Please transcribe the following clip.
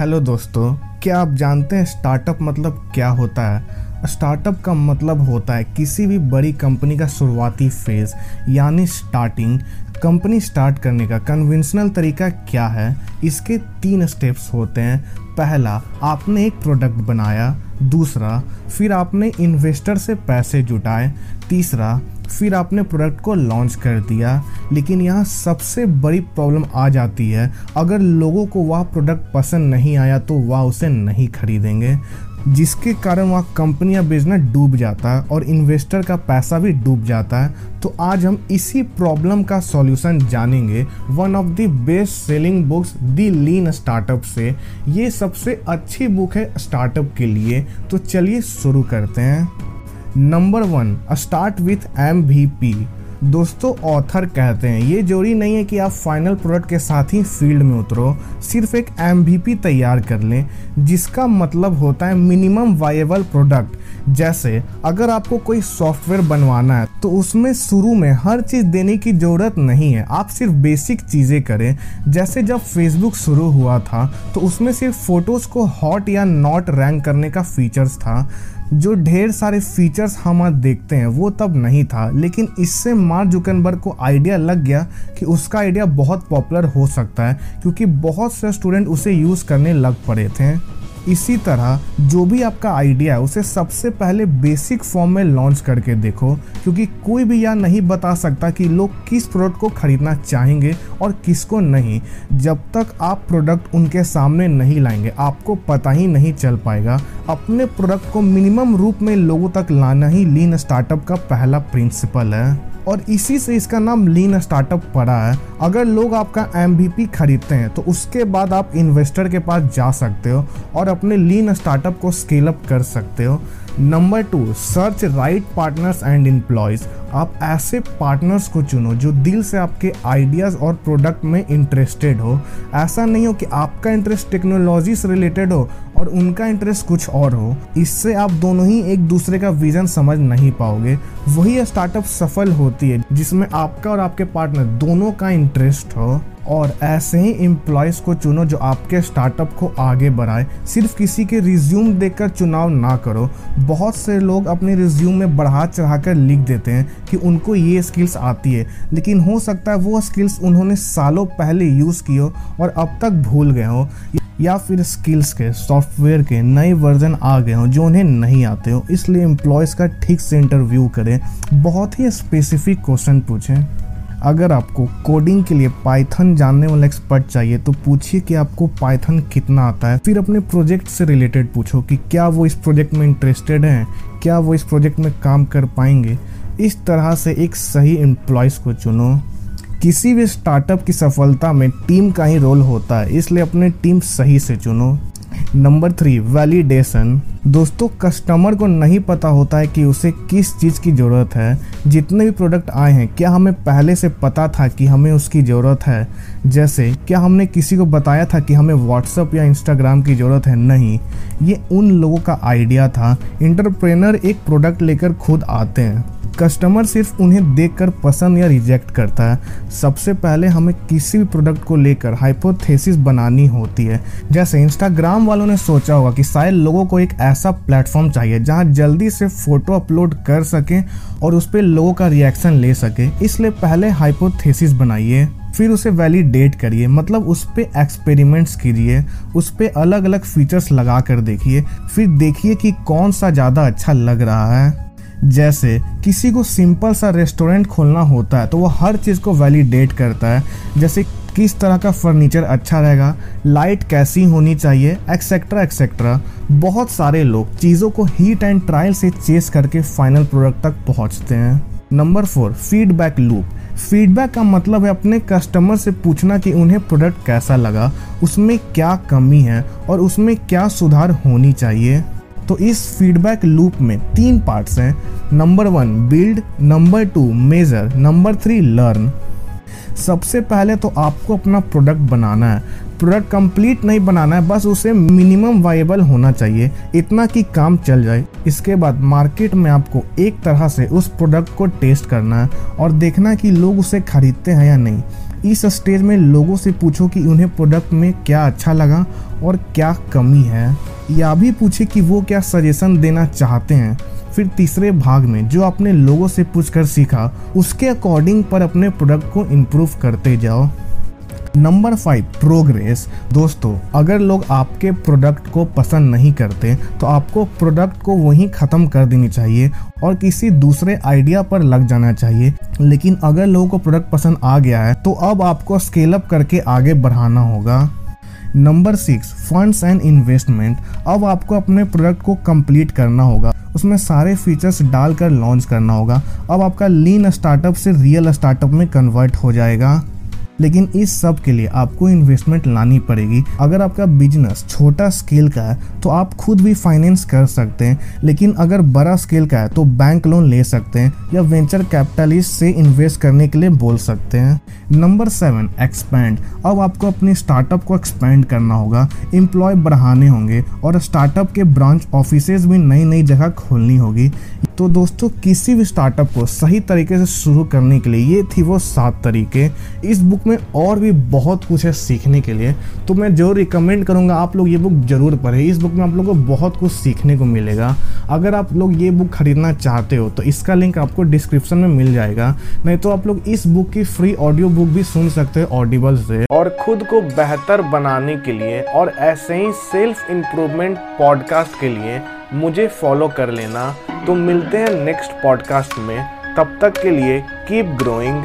Hello दोस्तों, क्या आप जानते हैं स्टार्टअप मतलब क्या होता है? स्टार्टअप का मतलब होता है किसी भी बड़ी कंपनी का शुरुआती फ़ेज़ यानी स्टार्टिंग कंपनी स्टार्ट करने का कन्वेंशनल तरीका क्या है? इसके तीन स्टेप्स होते हैं। पहला, आपने एक प्रोडक्ट बनाया। दूसरा, फिर आपने इन्वेस्टर से पैसे जुटाए। तीसरा फिर आपने प्रोडक्ट को लॉन्च कर दिया। लेकिन यहाँ सबसे बड़ी प्रॉब्लम आ जाती है। अगर लोगों को वह प्रोडक्ट पसंद नहीं आया तो वह उसे नहीं खरीदेंगे। जिसके कारण वह कंपनी या बिज़नेस डूब जाता है और इन्वेस्टर का पैसा भी डूब जाता है। तो आज हम इसी प्रॉब्लम का सॉल्यूशन जानेंगे। One of the best selling books the lean startup से। ये सबसे अच्छी बुक है स्टार्टअप के लिए। तो चलिए शुरू करते हैं। Number one start with M दोस्तों ऑथर कहते हैं, ये ज़रूरी नहीं है कि आप फाइनल प्रोडक्ट के साथ ही फ़ील्ड में उतरो, सिर्फ़ एक एम तैयार कर लें, जिसका मतलब होता है मिनिमम वायबल प्रोडक्ट जैसे अगर आपको कोई सॉफ्टवेयर बनवाना है तो उसमें शुरू में हर चीज़ देने की ज़रूरत नहीं है। आप सिर्फ़ बेसिक चीज़ें करें। जैसे जब फेसबुक शुरू हुआ था तो उसमें सिर्फ़ फ़ोटोज़ को हॉट या नॉट रैंक करने का फीचर्स था। जो ढेर सारे फीचर्स हम आज देखते हैं, वो तब नहीं था। लेकिन इससे मार्क जुकनबर्ग को आइडिया लग गया कि उसका आइडिया बहुत पॉपुलर हो सकता है, क्योंकि बहुत से स्टूडेंट उसे यूज़ करने लग पड़े थे। इसी तरह, जो भी आपका आइडिया है, उसे सबसे पहले बेसिक फॉर्म में लॉन्च करके देखो, क्योंकि कोई भी यह नहीं बता सकता कि लोग किस प्रोडक्ट को खरीदना चाहेंगे और किसको नहीं। जब तक आप प्रोडक्ट उनके सामने नहीं लाएँगे, आपको पता ही नहीं चल पाएगा। अपने प्रोडक्ट को मिनिमम रूप में लोगों तक लाना ही लीन स्टार्टअप का पहला प्रिंसिपल है। और इसी से इसका नाम लीन स्टार्टअप पड़ा है। अगर लोग आपका एम खरीदते हैं तो उसके बाद आप इन्वेस्टर के पास जा सकते हो और अपने लीन स्टार्टअप को स्केलअप कर सकते हो। Number two, search right partners and employees. आप ऐसे पार्टनर्स को चुनो जो दिल से आपके आइडियाज़ और प्रोडक्ट में इंटरेस्टेड हो। ऐसा नहीं हो कि आपका इंटरेस्ट टेक्नोलॉजी से रिलेटेड हो और उनका इंटरेस्ट कुछ और हो। इससे आप दोनों ही एक दूसरे का विजन समझ नहीं पाओगे। वही स्टार्टअप सफल होती है, जिसमें आपका और आपके पार्टनर दोनों का इंटरेस्ट हो। और ऐसे ही एम्प्लॉयज़ को चुनो जो आपके स्टार्टअप को आगे बढ़ाए। सिर्फ़ किसी के रिज्यूम देखकर चुनाव ना करो। बहुत से लोग अपने रिज्यूम में बढ़ा चढ़ा कर लिख देते हैं। कि उनको ये स्किल्स आती है। लेकिन हो सकता है वो स्किल्स उन्होंने सालों पहले यूज़ की हो और अब तक भूल गए हो। या फिर स्किल्स के सॉफ्टवेयर के नए वर्जन आ गए हों जो उन्हें नहीं आते हो। इसलिए एम्प्लॉयज़ का ठीक से इंटरव्यू करें। बहुत ही स्पेसिफिक क्वेश्चन पूछें। अगर आपको कोडिंग के लिए पाइथन जानने वाला एक्सपर्ट चाहिए तो पूछिए कि आपको पाइथन कितना आता है। फिर अपने प्रोजेक्ट से रिलेटेड पूछो कि क्या वो इस प्रोजेक्ट में इंटरेस्टेड हैं? क्या वो इस प्रोजेक्ट में काम कर पाएँगे? इस तरह से एक सही एम्प्लॉयज़ को चुनो। किसी भी स्टार्टअप की सफलता में टीम का ही रोल होता है, इसलिए अपने टीम सही से चुनो। नंबर थ्री वैलिडेशन दोस्तों कस्टमर को नहीं पता होता है कि उसे किस चीज़ की ज़रूरत है। जितने भी प्रोडक्ट आए हैं, क्या हमें पहले से पता था कि हमें उसकी ज़रूरत है? जैसे, क्या हमने किसी को बताया था कि हमें व्हाट्सअप या इंस्टाग्राम की ज़रूरत है? नहीं। ये उन लोगों का आइडिया था। इंटरप्रेनर एक प्रोडक्ट लेकर खुद आते हैं। कस्टमर सिर्फ़ उन्हें देखकर पसंद या रिजेक्ट करता है। सबसे पहले हमें किसी भी प्रोडक्ट को लेकर हाइपोथेसिस बनानी होती है। जैसे इंस्टाग्राम वालों ने सोचा होगा कि शायद लोगों को एक ऐसा प्लेटफॉर्म चाहिए जहाँ जल्दी से फ़ोटो अपलोड कर सकें और उस पर लोगों का रिएक्शन ले सके। इसलिए पहले हाइपोथेसिस बनाइए, फिर उसे वैलिडेट करिए। मतलब उस पर एक्सपेरिमेंट्स कीजिए, उस पर अलग अलग फीचर्स लगा कर देखिए। फिर देखिए कि कौन सा ज़्यादा अच्छा लग रहा है। जैसे किसी को सिंपल सा रेस्टोरेंट खोलना होता है तो वो हर चीज़ को वैलिडेट करता है। जैसे किस तरह का फर्नीचर अच्छा रहेगा लाइट कैसी होनी चाहिए एक्सेट्रा एक्सेट्रा बहुत सारे लोग चीज़ों को हीट एंड ट्रायल से चेस करके फाइनल प्रोडक्ट तक पहुँचते हैं। Number four feedback loop feedback का मतलब है अपने कस्टमर से पूछना कि उन्हें प्रोडक्ट कैसा लगा, उसमें क्या कमी है और उसमें क्या सुधार होनी चाहिए। तो इस फीडबैक लूप में तीन पार्ट्स हैं। Number one build number two measure number three learn सबसे पहले तो आपको अपना प्रोडक्ट बनाना है। प्रोडक्ट कंप्लीट नहीं बनाना है, बस उसे मिनिमम वाइबल होना चाहिए। इतना कि काम चल जाए। इसके बाद मार्केट में आपको एक तरह से उस प्रोडक्ट को टेस्ट करना है और देखना कि लोग उसे खरीदते हैं या नहीं। इस स्टेज में लोगों से पूछो कि उन्हें प्रोडक्ट में क्या अच्छा लगा और क्या कमी है। या भी पूछे कि वो क्या सजेशन देना चाहते हैं। फिर तीसरे भाग में जो आपने लोगों से पूछकर सीखा, उसके अकॉर्डिंग पर अपने प्रोडक्ट को इम्प्रूव करते जाओ। नंबर फाइव प्रोग्रेस दोस्तों, अगर लोग आपके प्रोडक्ट को पसंद नहीं करते तो आपको प्रोडक्ट को वहीं ख़त्म कर देनी चाहिए और किसी दूसरे आइडिया पर लग जाना चाहिए। लेकिन अगर लोगों को प्रोडक्ट पसंद आ गया है तो अब आपको स्केल अप करके आगे बढ़ाना होगा। Number six, funds and investment. अब आपको अपने प्रोडक्ट को कंप्लीट करना होगा। उसमें सारे फीचर्स डालकर लॉन्च करना होगा। अब आपका लीन स्टार्टअप से रियल स्टार्टअप में कन्वर्ट हो जाएगा। लेकिन इस सब के लिए आपको इन्वेस्टमेंट लानी पड़ेगी। अगर आपका बिज़नेस छोटा स्केल का है तो आप खुद भी फाइनेंस कर सकते हैं। लेकिन अगर बड़ा स्केल का है तो बैंक लोन ले सकते हैं या वेंचर कैपिटलिस्ट से इन्वेस्ट करने के लिए बोल सकते हैं। नंबर सेवन एक्सपैंड अब आपको अपने स्टार्टअप को एक्सपैंड करना होगा। एम्प्लॉय बढ़ाने होंगे और स्टार्टअप के ब्रांच ऑफ़िस भी नई नई जगह खोलनी होगी। तो दोस्तों, किसी भी स्टार्टअप को सही तरीके से शुरू करने के लिए, ये थी वो सात तरीके। इस बुक में और भी बहुत कुछ है सीखने के लिए तो मैं जो रिकमेंड करूँगा, आप लोग ये बुक ज़रूर पढ़ें। इस बुक में आप लोग को बहुत कुछ सीखने को मिलेगा। अगर आप लोग ये बुक खरीदना चाहते हो तो इसका लिंक आपको डिस्क्रिप्शन में मिल जाएगा। नहीं तो आप लोग इस बुक की फ्री ऑडियो बुक भी सुन सकते हैं ऑडिबल से। और खुद को बेहतर बनाने के लिए और ऐसे ही सेल्फ इम्प्रूवमेंट पॉडकास्ट के लिए मुझे फॉलो कर लेना। तो मिलते हैं नेक्स्ट पॉडकास्ट में। तब तक के लिए कीप ग्रोइंग